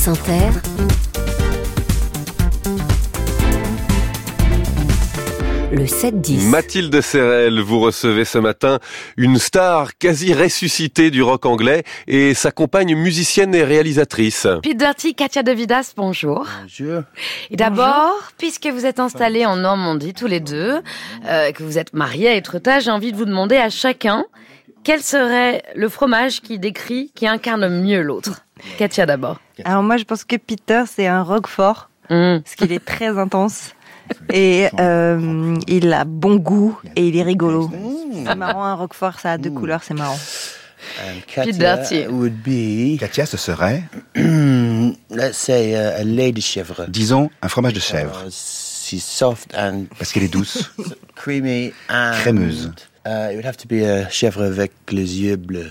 France Inter, le 7-10. Mathilde Serrel, vous recevez ce matin une star quasi ressuscitée du rock anglais et sa compagne musicienne et réalisatrice. Pete Dirty, Katia De Vidas, bonjour. Bonjour. Et d'abord, puisque vous êtes installés en Normandie tous les deux, euh, que vous êtes mariés à Étretat, j'ai envie de vous demander à chacun quel serait le fromage qui décrit, qui incarne mieux l'autre? Katia d'abord. Alors moi, je pense que Peter, c'est un roquefort, Mmh. parce qu'il est très intense. Et euh, il a bon goût et il est rigolo. C'est marrant, un roquefort, ça a deux couleurs, c'est marrant. Katia Dirty. would be, Katia, ce serait, let's say, uh, a lady chèvre. disons, un fromage de chèvre, Uh, she's soft and parce qu'elle est douce. creamy and Crémeuse. Uh, it would have to be a chèvre avec les yeux bleus.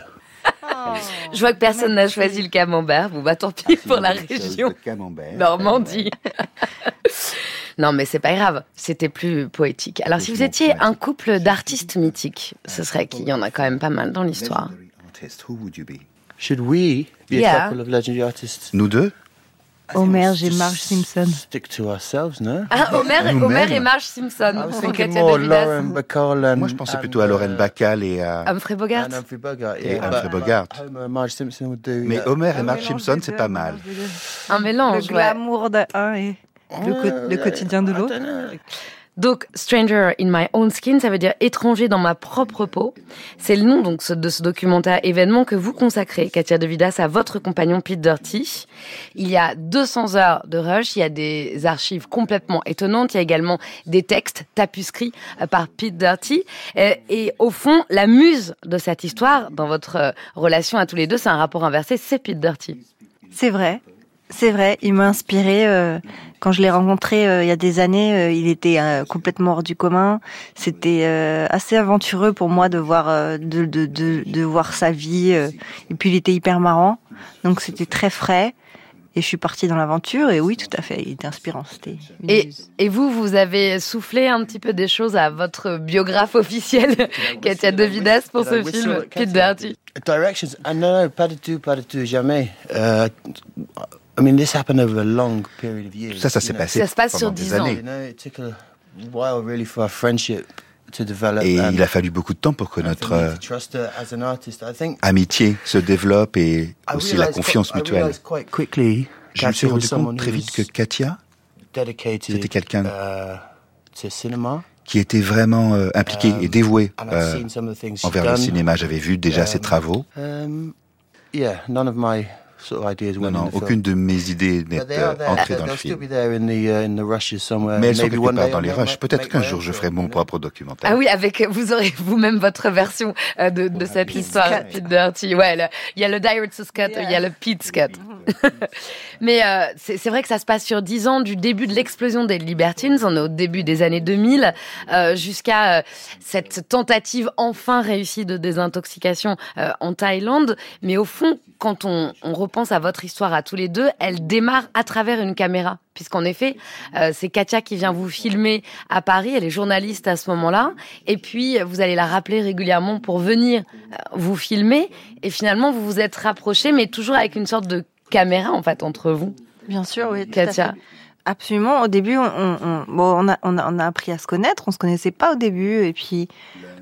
Je vois que personne n'a choisi le camembert. Bon, bah tant pis pour la région. Normandie. non, mais c'est pas grave. C'était plus poétique. Alors, si vous étiez un couple d'artistes mythiques, ce serait qu'il y en a quand même pas mal dans l'histoire. Should we be Yeah. a couple of legendary artists? Nous deux? Homer, Just Marge Simpson. Stick to ourselves, no? Ah, Homer, et Marge Simpson. Lauren Bacall and Moi, je pensais plutôt à uh, Bacall et à... Humphrey Bogart. and Humphrey Bogart. Et yeah, Humphrey but- Bogart. but Homer and Marge Simpson would do. Mais yeah. Homer et Marge Simpson, c'est pas mal. Un Le mélange, ouais. glamour de un et le, co- le quotidien de l'autre. Donc, Stranger in My Own Skin, ça veut dire étranger dans ma propre peau. C'est le nom donc de ce documentaire événement que vous consacrez, Katia De Vidas, à votre compagnon Pete Dirty. Il y a 200 heures de rush, il y a des archives complètement étonnantes, il y a également des textes tapuscrits euh, par Pete Dirty. Euh, Et au fond, la muse de cette histoire, dans votre euh, relation à tous les deux, c'est un rapport inversé, c'est Pete Dirty. C'est vrai. C'est vrai, il m'a inspiré euh, quand je l'ai rencontré euh, il y a des années. euh, il était euh, complètement hors du commun. C'était euh, assez aventureux pour moi de voir euh, de, de, de, de voir sa vie. euh, et puis il était hyper marrant, donc c'était très frais. Et je suis partie dans l'aventure. Et oui, tout à fait, il était inspirant. C'était Et, et vous, vous avez soufflé un petit peu des choses à votre biographe officiel, Katia De Vidas, pour ce film, Katia. Dirty. Directions? Uh, no, no, pas du tout, pas du tout, jamais. I mean, this happened over a long period of years. Tout ça, ça s'est passé Ça se passe sur des 10 ans. années. You know, it took a while really for our friendship to develop. Et and- il a fallu beaucoup de temps pour que and for notre amitié se développe et aussi la confiance mutuelle. Je me suis rendu compte très vite que Katia, dedicated, c'était quelqu'un uh, to cinema. qui était vraiment euh, impliqué et dévoué And I've euh, envers le cinéma. J'avais vu déjà ses Um, travaux. Non, went non, in the film. aucune de mes idées n'est euh, entrée dans le film. be there in the uh, in the rushes somewhere. Mais elles sont quelque part dans les rushs. Peut-être qu'un jour own je ferai mon propre documentaire. Ah oui, avec vous aurez vous-même votre version euh, de, de cette histoire, Pete Dirty. Ouais, le- il y a le Director's Cut, il y a le Pete's Cut. Mais euh, c'est vrai que ça se passe sur 10 ans du début de l'explosion des Libertines, on est au début des années 2000, euh, jusqu'à euh, cette tentative enfin réussie de désintoxication euh, en Thaïlande. Mais au fond, quand on, on repense à votre histoire à tous les deux, elle démarre à travers une caméra. Puisqu'en effet, euh, c'est Katia qui vient vous filmer à Paris, elle est journaliste à ce moment-là, et puis vous allez la rappeler régulièrement pour venir euh, vous filmer, et finalement vous vous êtes rapprochés, mais toujours avec une sorte de caméra en fait entre vous. Bien sûr, oui. tout à Katia. fait. Absolument. Au début, on, on, on- bon, on, a, on, a, on a appris à se connaître. On se connaissait pas au début. Et puis,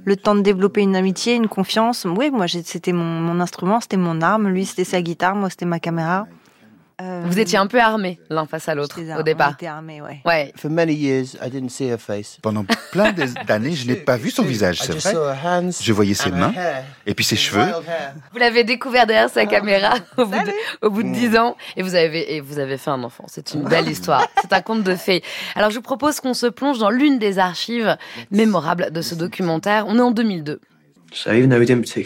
le temps de développer une amitié, une confiance. Oui, moi, c'était mon, mon instrument, c'était mon arme. Lui, c'était sa guitare. Moi, c'était ma caméra. Euh, Vous étiez un peu armés l'un face à l'autre au ar- départ. On était armés, ouais. Ouais. For many years, I didn't see her face. Pendant plein d'années, je n'ai pas vu son visage, I c'est vrai. saw her hands Je voyais ses mains et puis ses cheveux. Vous l'avez découvert derrière sa caméra au bout de, au bout de 10 ans et vous avez et vous avez fait un enfant. C'est une belle histoire. C'est un conte de fées. Alors je vous propose qu'on se plonge dans l'une des archives mémorables de ce documentaire. On est en 2002.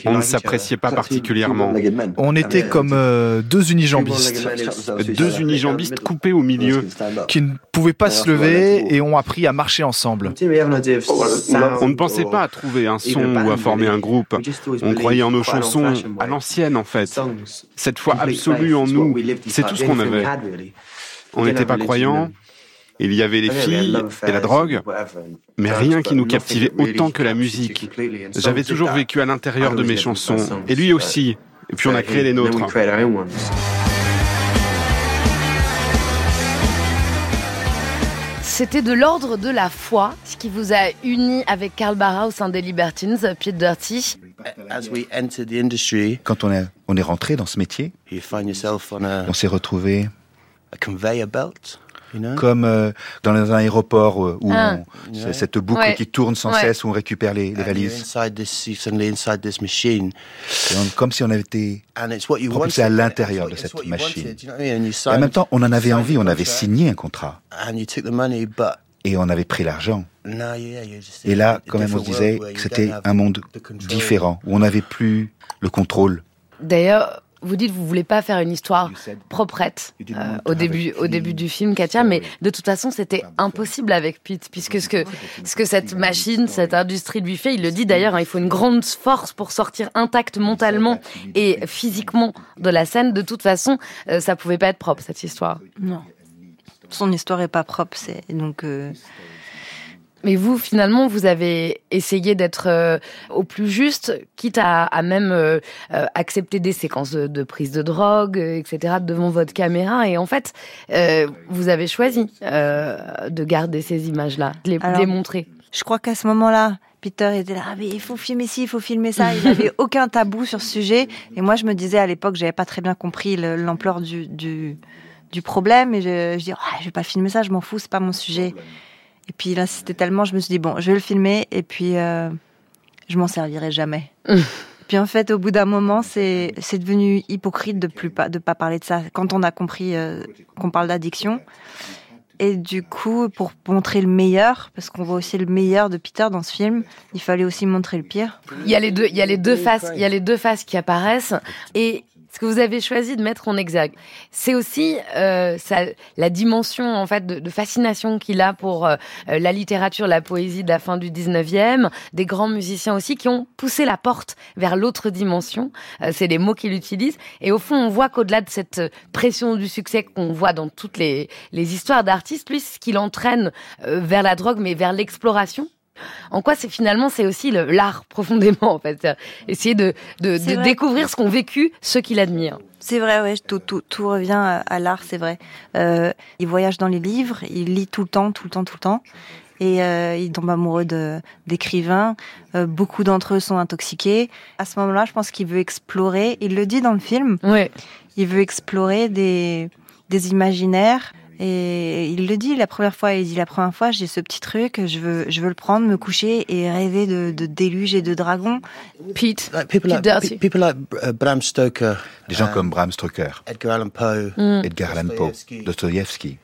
On ne s'appréciait pas particulièrement. On était comme euh, deux unijambistes Deux unijambistes coupés au milieu. qui ne pouvaient pas se lever et ont appris à marcher ensemble. On ne pensait pas à trouver un son ou à former un groupe. On croyait en nos chansons à l'ancienne en fait. Cette foi absolue en nous, c'est tout ce qu'on avait. On n'était pas croyants. Il y avait les filles et la drogue, mais rien qui nous captivait autant que la musique. J'avais toujours vécu à l'intérieur de mes chansons, et lui aussi, et puis on a créé les nôtres. C'était de l'ordre de la foi, ce qui vous a uni avec Karl Barra au sein des Libertines, Pied Dirty. Quand on est, on est rentré dans ce métier, on s'est retrouvé comme euh, dans un aéroport euh, où Ah. on- cette boucle Ouais. qui tourne sans Ouais. cesse où on récupère les, les valises. Comme si on avait été propulsé à l'intérieur de cette machine. Et en même temps, on en avait envie, on avait signé un contrat et on avait pris l'argent. Et là, quand même, on se disait que c'était un monde différent, où on n'avait plus le contrôle. D'ailleurs, vous dites que vous voulez pas faire une histoire proprette euh, au début au début du film, Katia, mais de toute façon, c'était impossible avec Pete, puisque ce que ce que cette machine, cette industrie lui fait, il le dit d'ailleurs, hein, il faut une grande force pour sortir intact mentalement et physiquement de la scène. De toute façon, euh, ça pouvait pas être propre cette histoire. Non. Son histoire est pas propre, c'est donc. euh, Mais vous, finalement, vous avez essayé d'être euh, au plus juste, quitte à, à même euh, euh, accepter des séquences de, de prise de drogue, etc., devant votre caméra. Et en fait, euh, vous avez choisi euh, de garder ces images-là, de les, Alors, les montrer. Je crois qu'à ce moment-là, Peter était là, ah, mais il faut filmer ci, il faut filmer ça. Il n'avait aucun tabou sur ce sujet. Et moi, je me disais à l'époque, j'avais pas très bien compris le- l'ampleur du, du, du problème. Et je, je dis, Ah, je vais pas filmer ça, je m'en fous, c'est pas mon sujet. Et puis là, c'était tellement, je me suis dit, bon, je vais le filmer. Et puis, euh, je m'en servirai jamais. Puis en fait, au bout d'un moment, c'est c'est devenu hypocrite de plus pas de pas parler de ça. Quand on a compris euh, qu'on parle d'addiction, et du coup, pour montrer le meilleur, parce qu'on voit aussi le meilleur de Peter dans ce film, il fallait aussi montrer le pire. Il y a les deux, il y a les deux faces, il y a les deux faces qui apparaissent. Et ce que vous avez choisi de mettre en exergue, c'est aussi euh, ça, la dimension en fait de, de fascination qu'il a pour euh, la littérature, la poésie de la fin du 19e, des grands musiciens aussi qui ont poussé la porte vers l'autre dimension. Euh, c'est les mots qu'il utilise. Et au fond, on voit qu'au-delà de cette euh, pression du succès qu'on voit dans toutes les, les histoires d'artistes, lui, ce qui l'entraîne euh, vers la drogue, mais vers l'exploration. En quoi c'est finalement c'est aussi l'art profondément en fait, essayer de, de, découvrir ce qu'ont vécu ceux qu'il admire. C'est vrai, ouais, tout, tout, tout revient à, l'art, c'est vrai. Euh, il voyage dans les livres, il lit tout le temps, tout le temps, tout le temps. Et euh, il tombe amoureux d'écrivains. Euh, beaucoup d'entre eux sont intoxiqués. À ce moment-là, je pense qu'il veut explorer. Il le dit dans le film. Ouais. Il veut explorer des des imaginaires. Et il le dit la première fois. Il dit la première fois, j'ai ce petit truc. Je veux je veux le prendre, me coucher et rêver de, de déluge et de dragons. Pete, Like people Pete like people uh, Bram Stoker, Des gens um, comme Bram Stoker, Edgar Allan Poe, Mm. Edgar Allan Poe, Dostoevsky. Dostoïevski,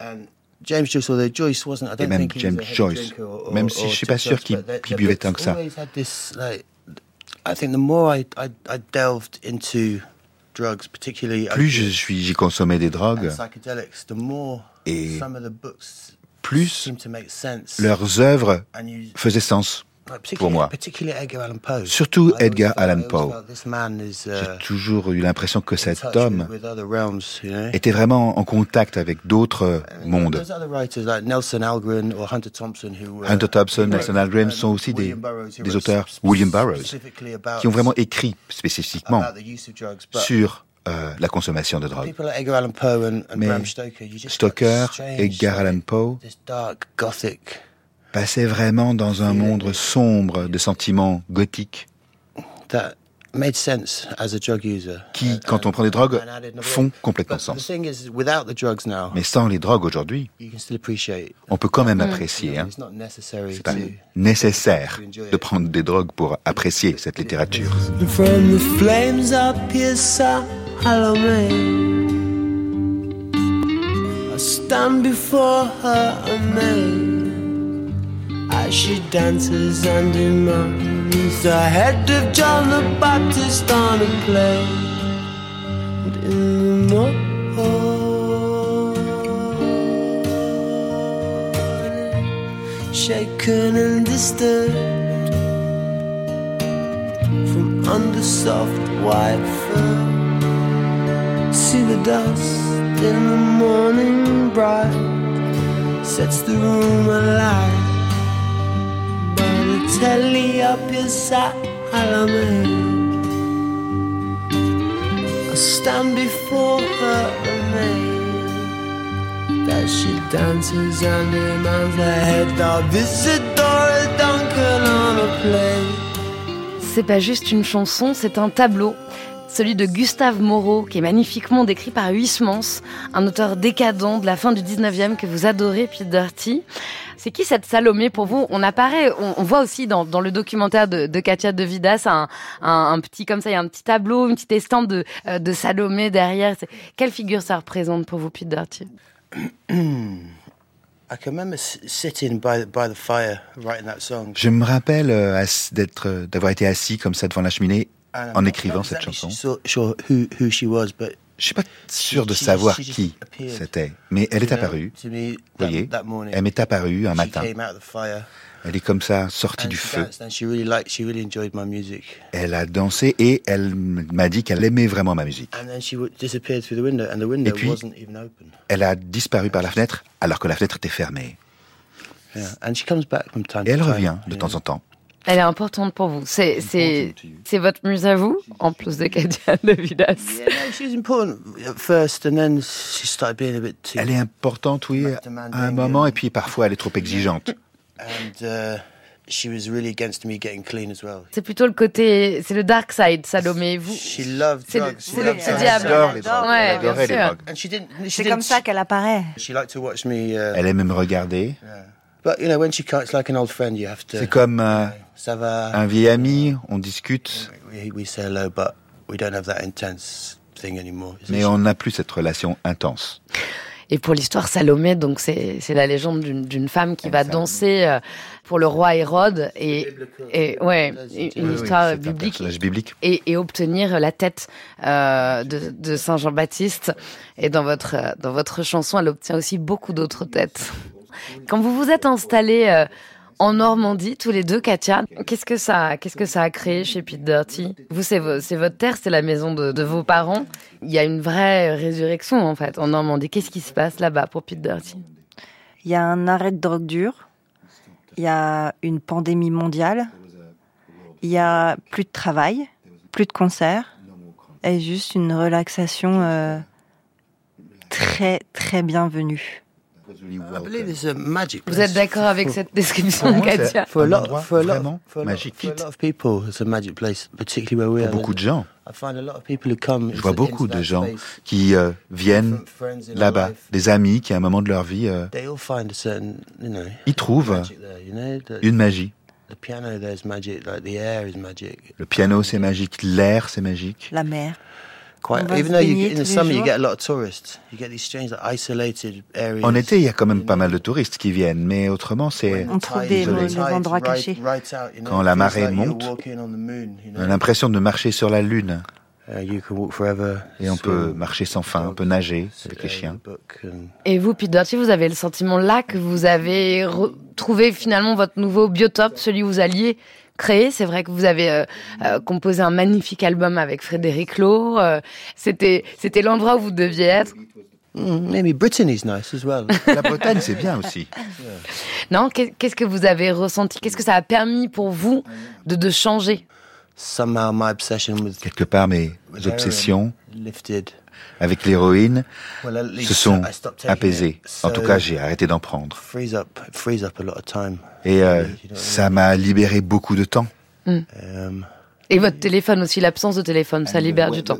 and James Joyce. Although Joyce wasn't, I Et même think he James was a heavy Joyce. or- Même si je suis pas sûr qu'il- buvait tant que ça. always had this, like, I think the more I, I, I delved into drugs, particularly plus je suis, j'y consommais des drogues, psychedelics, the more Et some of the books plus seem to make sense. leurs œuvres faisaient sens. Pour moi. Surtout Edgar Allan Poe. uh, J'ai toujours eu l'impression que cet homme était vraiment en contact avec d'autres mondes. Algren or Hunter Thompson uh, Nelson Algren um, sont aussi des, auteurs, William Burroughs, qui ont vraiment écrit spécifiquement sur euh, la consommation de drogue. Mais Stoker, Edgar Allan Poe passaient vraiment dans un monde sombre de sentiments gothiques that made sense as a drug user. qui, And- quand on and- prend des drogues, font complètement sens. Mais sans les drogues aujourd'hui, you can still appreciate. on peut quand même Mm. apprécier. Hein. C'est pas to. nécessaire de prendre des drogues pour apprécier cette littérature. From the flames up here, Salome. I stand before her amazed she dances and demands the head of John the Baptist on a plate. In the morning, shaken and disturbed from under soft white fur. See the dust in the morning bright sets the room alight. C'est pas juste une chanson, c'est un tableau celui de Gustave Moreau, qui est magnifiquement décrit par Huysmans, un auteur décadent de la fin du 19e que vous adorez, Pete Dirty. C'est qui cette Salomé pour vous? On apparaît, on, voit aussi dans, le documentaire de, Katia de Vidas un, un, petit comme ça, il y a un petit tableau, une petite estampe de, euh, de Salomé derrière. Quelle figure ça représente pour vous, Pete Dirty Je me rappelle euh, d'être, d'avoir été assis comme ça devant la cheminée en écrivant cette chanson. Je suis pas sûr de savoir qui c'était, mais elle est apparue. Vous voyez, elle m'est apparue un matin. Elle est comme ça, sortie du feu. Elle a dansé et elle m'a dit qu'elle aimait vraiment ma musique. Et puis, elle a disparu par la fenêtre alors que la fenêtre était fermée. Et elle revient de temps en temps. Elle est importante pour vous. C'est c'est c'est votre muse à vous, en plus de Katia de Vidas. Elle est importante, oui, à un moment, et puis parfois elle est trop exigeante. Uh, c'est plutôt le côté, c'est le dark side, Salomé. Vous, c'est le, petit diable. Ouais, bien sûr. C'est comme ça qu'elle apparaît. Uh, elle aime me regarder. C'est comme euh, un vieil ami, on discute. Mais on n'a plus cette relation intense. Et pour l'histoire Salomé, donc c'est la légende d'une femme qui va danser euh, pour le roi Hérode et, et ouais une histoire biblique, biblique. Et, et, obtenir la tête euh, de, de Saint Jean-Baptiste. Et dans votre dans votre chanson, elle obtient aussi beaucoup d'autres têtes. Quand vous vous êtes installés euh, en Normandie, tous les deux, Katia, qu'est-ce que ça, qu'est-ce que ça a créé chez Pete Dirty Vous, c'est, votre terre, c'est la maison de, vos parents. Il y a une vraie résurrection en fait en Normandie. Qu'est-ce qui se passe là-bas pour Pete Dirty Il y a un arrêt de drogue dure. Il y a une pandémie mondiale. Il y a plus de travail, plus de concerts, et juste une relaxation euh, très très bienvenue. Vous êtes d'accord avec cette description, Katia For vraiment magique. Pour beaucoup de gens. Je vois beaucoup de gens qui euh, viennent là-bas, des amis qui, à un moment de leur vie, euh, ils trouvent une magie. Le piano, c'est magique. L'air, c'est magique. La mer. En été, il y a quand même pas mal de touristes qui viennent, mais autrement, c'est on trouve des, endroits cachés. Quand la marée monte, on a l'impression de marcher sur la lune. Uh, Et on peut marcher sans fin, on peut nager avec les chiens. Et vous, Peter, vous avez le sentiment là que vous avez retrouvé finalement votre nouveau biotope, celui où vous alliez créé. C'est vrai que vous avez euh, euh, composé un magnifique album avec Frédéric Lowe. Euh, c'était c'était l'endroit où vous deviez être. Mm, Britain is nice as well. La Bretagne, c'est bien aussi. Non, qu'est-ce que vous avez ressenti? Qu'est-ce que ça a permis pour vous de, de changer? Quelque part, mes obsessions avec l'héroïne se sont apaisées. En tout cas, j'ai arrêté d'en prendre. Et euh, ça m'a libéré beaucoup de temps. Hmm. Um, Et votre téléphone aussi, l'absence de téléphone, ça libère du temps.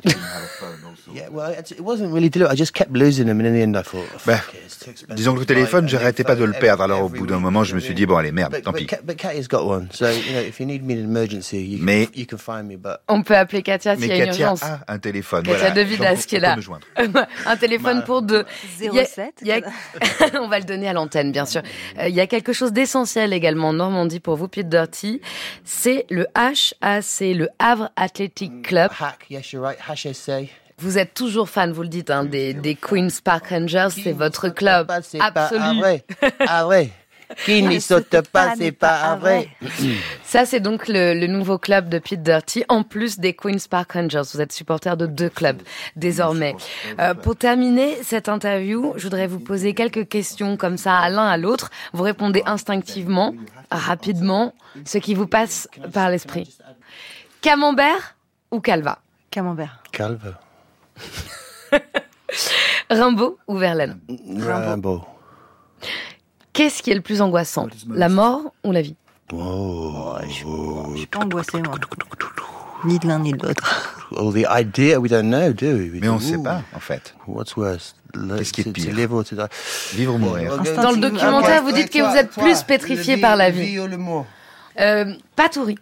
Disons que le téléphone, j'arrêtais pas de le perdre. Alors au bout d'un moment, je me suis dit bon allez merde, tant pis. Mais on peut appeler Katia s'il y a une urgence. A un téléphone. Katia de Vidas qui est là. un téléphone pour deux. 07. on va le donner à l'antenne, bien sûr. Euh, il y a quelque chose d'essentiel également en Normandie pour vous, Pete Dirty. C'est le HAC, le Havre Athletic Club. Vous êtes toujours fan, vous le dites, hein, des, des Queen's Park Rangers, c'est votre club absolu. Ah vrai. Qui n'y saute pas, c'est pas vrai. Ça, c'est donc le, le, nouveau club de Pete Dirty, en plus des Queen's Park Rangers. Vous êtes supporter de deux clubs désormais. Euh, pour terminer cette interview, je voudrais vous poser quelques questions comme ça à l'un à l'autre. Vous répondez instinctivement, rapidement, ce qui vous passe par l'esprit. Camembert ou Calva? Camembert. Calva. Rimbaud ou Verlaine Rimbaud. Qu'est-ce qui est le plus angoissant La mort ou la vie? Oh, je, suis pas angoissée, moi. Ni de l'un ni de l'autre. Oh, the idea, we don't know, do we? Mais on ne sait pas, en fait. What's worse? Qu'est-ce qui est pire Vivre ou mourir Dans le documentaire, vous dites que vous êtes plus pétrifié par la vie. Euh, pâte ou riz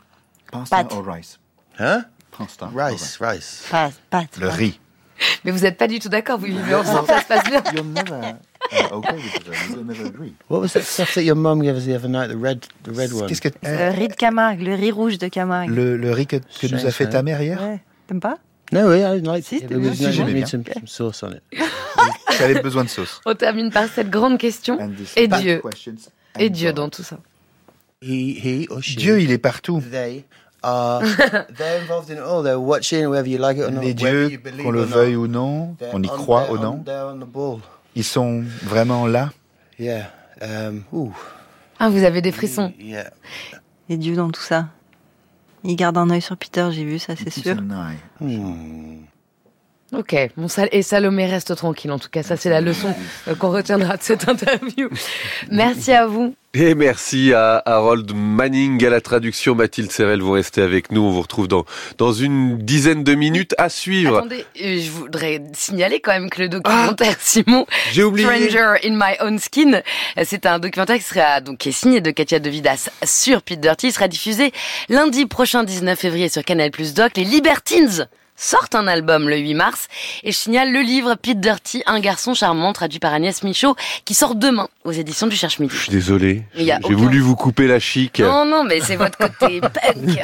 Pâte. rice? Hein? Rice, rice. Pâte. Le riz. Mais vous n'êtes pas du tout d'accord, vous vivez ensemble, ça se passe bien. Uh, okay What was that stuff that your mum gave us the other night, the red, the red one? Que, euh, le riz de Camargue, le riz rouge de Camargue. Le, le riz que, que nous a fait ta mère hier? Ouais. T'aimes pas? No, oui, I like si, it. Si, j'aimais bien. Some, some sauce on it. J'avais besoin de sauce. On termine par cette grande question. Et Dieu Et Dieu dans tout ça he, he or she, Dieu, il est partout. They are, they're involved in it all. They're watching, whether you like it or not. Les dieux, qu'on le veuille ou non, on y croit ou non. They're on the ball. Ils sont vraiment là. Yeah. Um, ooh. Ah, vous avez des frissons. Yeah. Et Dieu dans tout ça. Il garde un œil sur Peter, j'ai vu ça, c'est sûr. Ok, bon, et Salomé reste tranquille. En tout cas, ça c'est la leçon euh, qu'on retiendra de cette interview. Merci à vous. Et merci à Harold Manning à la traduction. Mathilde Serrel, vous restez avec nous. On vous retrouve dans, dans une dizaine de minutes à suivre. Attendez, euh, je voudrais signaler quand même que le documentaire ah, Simon. Stranger in My Own Skin, c'est un documentaire qui sera donc qui est signé de Katia De Vidas sur Pete Dirty. Il sera diffusé lundi prochain, 19 février sur Canal Plus Doc. Les Libertines sortent un album le 8 mars et je signale le livre Pete Dirty, un garçon charmant traduit par Agnès Michaud qui sort demain aux éditions du Cherche Midi. Je suis désolé. J'ai voulu vous couper la chic. Non, non, mais c'est votre côté punk.